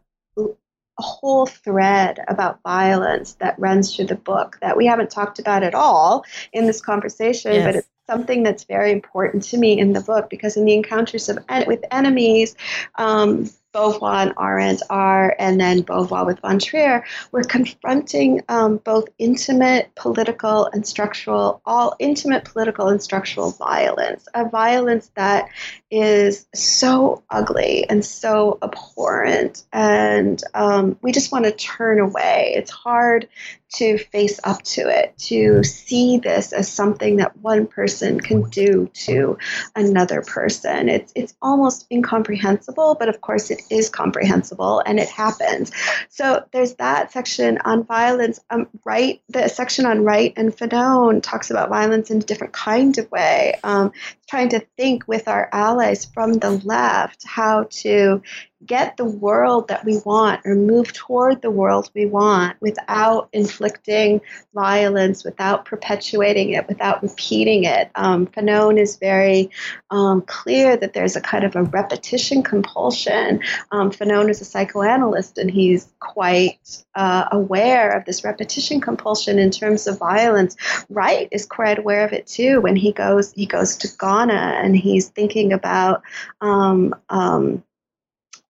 a whole thread about violence that runs through the book that we haven't talked about at all in this conversation, yes. but it's something that's very important to me in the book because in the encounters of with enemies, um, Beauvoir and Arendt are, and then Beauvoir with von Trier, we're confronting um, both intimate, political, and structural, all intimate, political, and structural violence, a violence that is so ugly and so abhorrent, and um, we just want to turn away. It's hard to face up to it, to see this as something that one person can do to another person. It's it's almost incomprehensible, but of course it is comprehensible and it happens. So there's that section on violence. Um, right, the section on Wright and Fanon talks about violence in a different kind of way. Um, trying to think with our allies from the left how to get the world that we want or move toward the world we want without inflicting violence, without perpetuating it, without repeating it. Um, Fanon is very um, clear that there's a kind of a repetition compulsion. Um, Fanon is a psychoanalyst and he's quite uh, aware of this repetition compulsion in terms of violence. Wright is quite aware of it too when he goes he goes to Ghana and he's thinking about um, um,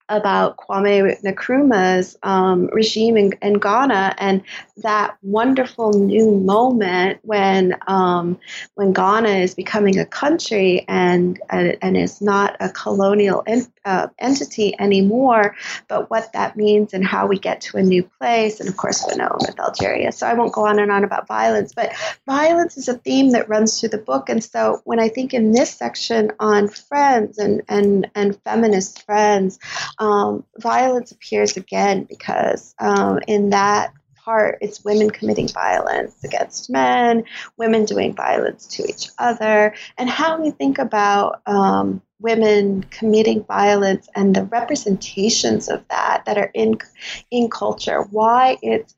about Kwame Nkrumah's um, regime in, in, Ghana and that wonderful new moment when um, when Ghana is becoming a country and and, and is not a colonial uh, entity anymore, but what that means and how we get to a new place, and of course Fanon with Algeria. So I won't go on and on about violence, but violence is a theme that runs through the book, and so when I think in this section on friends and and and feminist friends um, violence appears again because um, in that part, it's women committing violence against men, women doing violence to each other, and how we think about um, women committing violence and the representations of that that are in in culture. Why it's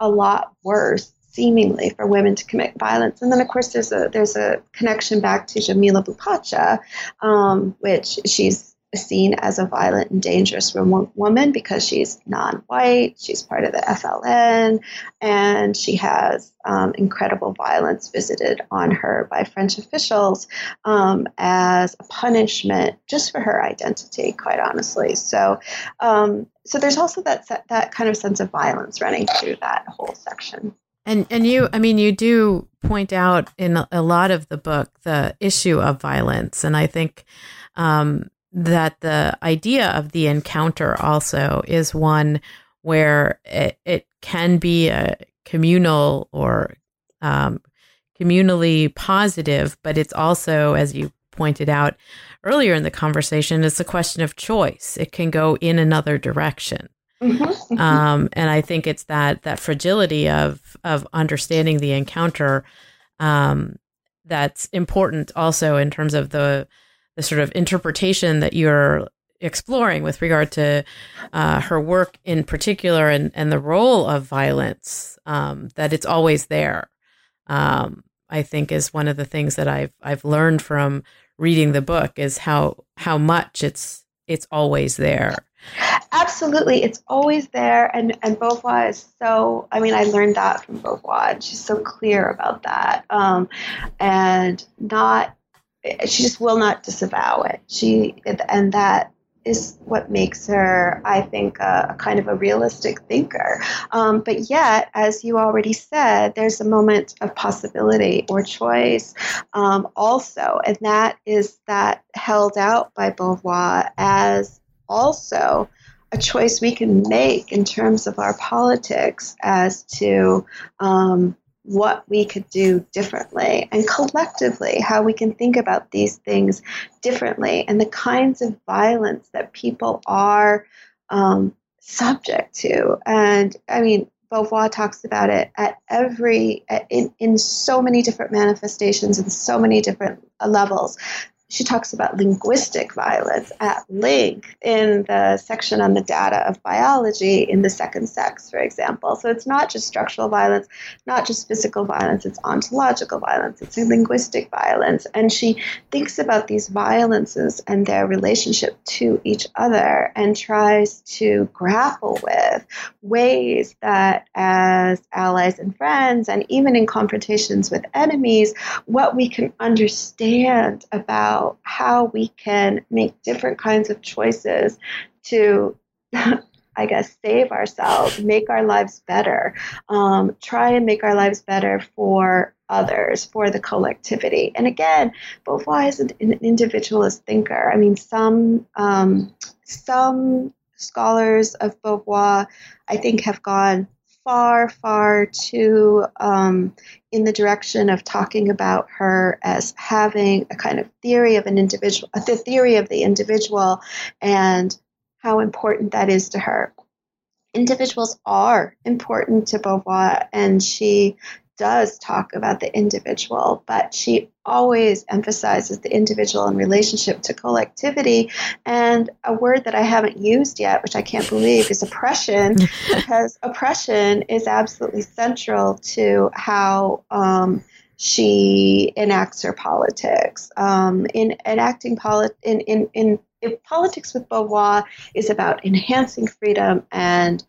a lot worse seemingly for women to commit violence. And then, of course, there's a there's a connection back to Jamila Boupacha, um, which she's seen as a violent and dangerous woman because she's non-white, she's part of the FLN, and she has um, incredible violence visited on her by French officials um, as a punishment just for her identity, quite honestly. So, um, so there's also that that kind of sense of violence running through that whole section. And and you, I mean, you do point out in a lot of the book the issue of violence, and I think um, that the idea of the encounter also is one where it, it can be a communal or um, communally positive, but it's also, as you pointed out earlier in the conversation, it's a question of choice. It can go in another direction. Mm-hmm, mm-hmm. Um, and I think it's that that fragility of of understanding the encounter um, that's important also in terms of the the sort of interpretation that you're exploring with regard to uh, her work in particular and, and the role of violence, um, that it's always there. Um, I think is one of the things that I've I've learned from reading the book is how how much it's it's always there. Absolutely, it's always there, and and Beauvoir is so. I mean, I learned that from Beauvoir. She's so clear about that, um, and not she just will not disavow it. She and that is what makes her, I think, a, a kind of a realistic thinker. Um, but yet, as you already said, there's a moment of possibility or choice um, also, and that is that held out by Beauvoir as also a choice we can make in terms of our politics as to um, what we could do differently and collectively how we can think about these things differently and the kinds of violence that people are um, subject to. And I mean, Beauvoir talks about it at every in, in so many different manifestations and so many different levels she talks about linguistic violence at length in the section on the data of biology in the second sex, for example. So it's not just structural violence, not just physical violence, it's ontological violence, it's linguistic violence. And she thinks about these violences and their relationship to each other and tries to grapple with ways that, as allies and friends, and even in confrontations with enemies, what we can understand about about how we can make different kinds of choices to (laughs) I guess, save ourselves, make our lives better, um, try and make our lives better for others, for the collectivity. And again, Beauvoir is an, an individualist thinker. I mean, some um, some scholars of Beauvoir, I think, have gone far, far too um, in the direction of talking about her as having a kind of theory of an individual, the theory of the individual, and how important that is to her. Individuals are important to Beauvoir, and she does talk about the individual, but she always emphasizes the individual in relationship to collectivity. And a word that I haven't used yet, which I can't believe, is oppression, (laughs) because oppression is absolutely central to how. Um, she enacts her politics. Um, in enacting polit- in, in, in politics with Beauvoir is about enhancing freedom and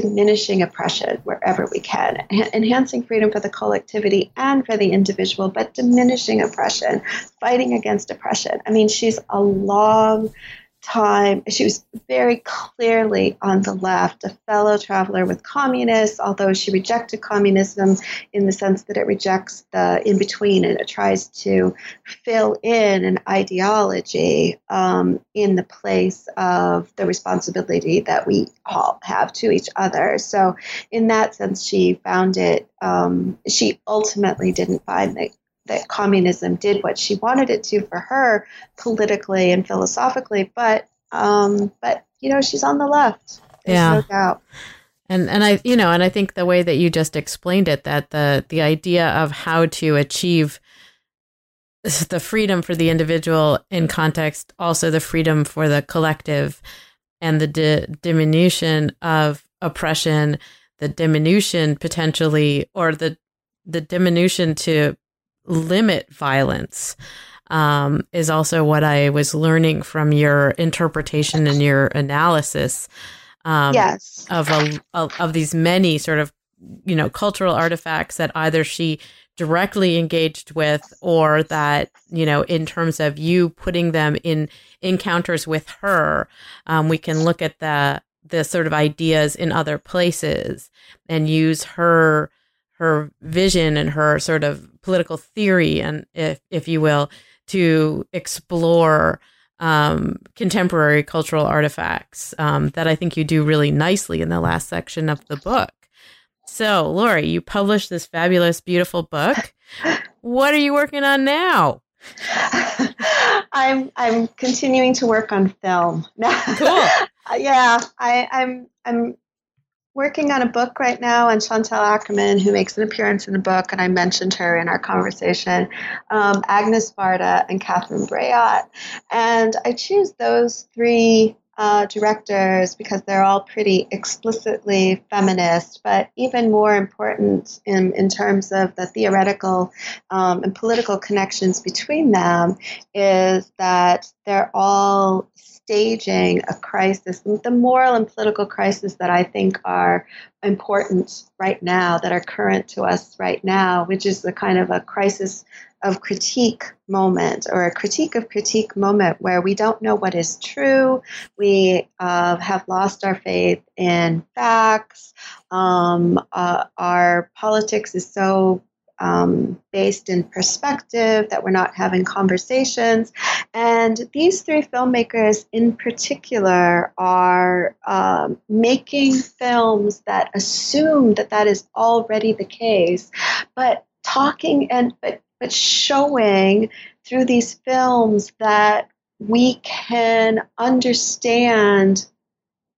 diminishing oppression wherever we can, enhancing freedom for the collectivity and for the individual, but diminishing oppression, fighting against oppression. I mean, she's a long time, she was very clearly on the left, a fellow traveler with communists, although she rejected communism in the sense that it rejects the in between and it tries to fill in an ideology um, in the place of the responsibility that we all have to each other. So, in that sense, she found it, um, she ultimately didn't find that that communism did what she wanted it to for her politically and philosophically, but um, but you know she's on the left. There's yeah, no doubt. And and I you know and I think the way that you just explained it that the the idea of how to achieve the freedom for the individual in context, also the freedom for the collective, and the di- diminution of oppression, the diminution potentially, or the the diminution to limit violence um, is also what I was learning from your interpretation and your analysis. Um, yes. Of a of, of these many sort of you know cultural artifacts that either she directly engaged with or that you know in terms of you putting them in encounters with her um, we can look at the the sort of ideas in other places and use her her vision and her sort of political theory and if if you will to explore um, contemporary cultural artifacts um, that I think you do really nicely in the last section of the book. So, Lori, you published this fabulous, beautiful book. What are you working on now? (laughs) I'm I'm continuing to work on film. (laughs) Cool. yeah, I, I'm I'm working on a book right now on Chantal Akerman, who makes an appearance in the book, and I mentioned her in our conversation, um, Agnes Varda and Catherine Breillat. And I choose those three uh, directors because they're all pretty explicitly feminist, but even more important in, in terms of the theoretical um, and political connections between them is that they're all staging a crisis, the moral and political crisis that I think are important right now, that are current to us right now, which is the kind of a crisis of critique moment or a critique of critique moment where we don't know what is true. We uh, have lost our faith in facts. Um, uh, our politics is so um, based in perspective, that we're not having conversations. And these three filmmakers in particular are um, making films that assume that that is already the case, but talking and but but showing through these films that we can understand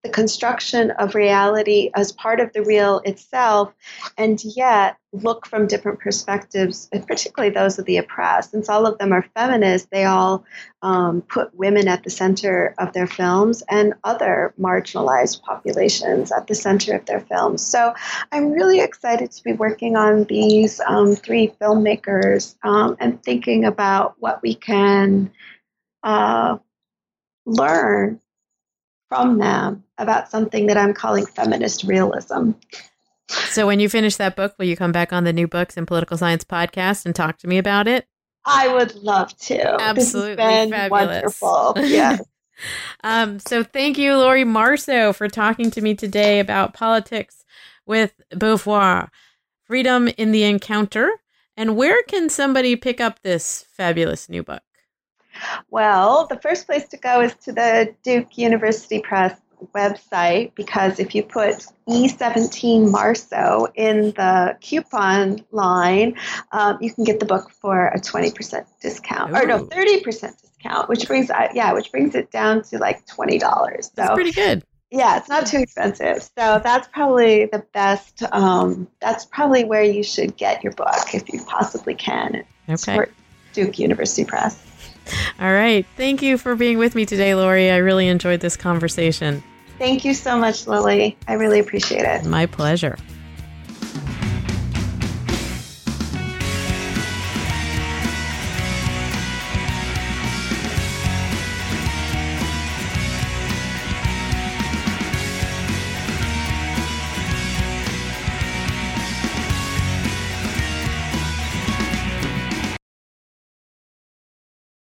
the construction of reality as part of the real itself, and yet look from different perspectives, particularly those of the oppressed. Since all of them are feminists, they all um, put women at the center of their films and other marginalized populations at the center of their films. So I'm really excited to be working on these um, three filmmakers um, and thinking about what we can uh, learn from them about something that I'm calling feminist realism. So, when you finish that book, will you come back on the New Books in Political Science podcast and talk to me about it? I would love to. Absolutely fabulous. wonderful. (laughs) Yes. um, so, thank you, Lori Marso, for talking to me today about politics with Beauvoir, freedom in the encounter. And where can somebody pick up this fabulous new book? Well, the first place to go is to the Duke University Press website because if you put E17 Marso in the coupon line, um, you can get the book for a 20% discount, Ooh. or no, 30% discount, which brings uh, yeah, which brings it down to like twenty dollars. So that's pretty good. Yeah, it's not too expensive. So that's probably the best. Um, that's probably where you should get your book if you possibly can. Okay. Duke University Press. (laughs) All right. Thank you for being with me today, Lori. I really enjoyed this conversation. Thank you so much, Lilly. I really appreciate it. My pleasure.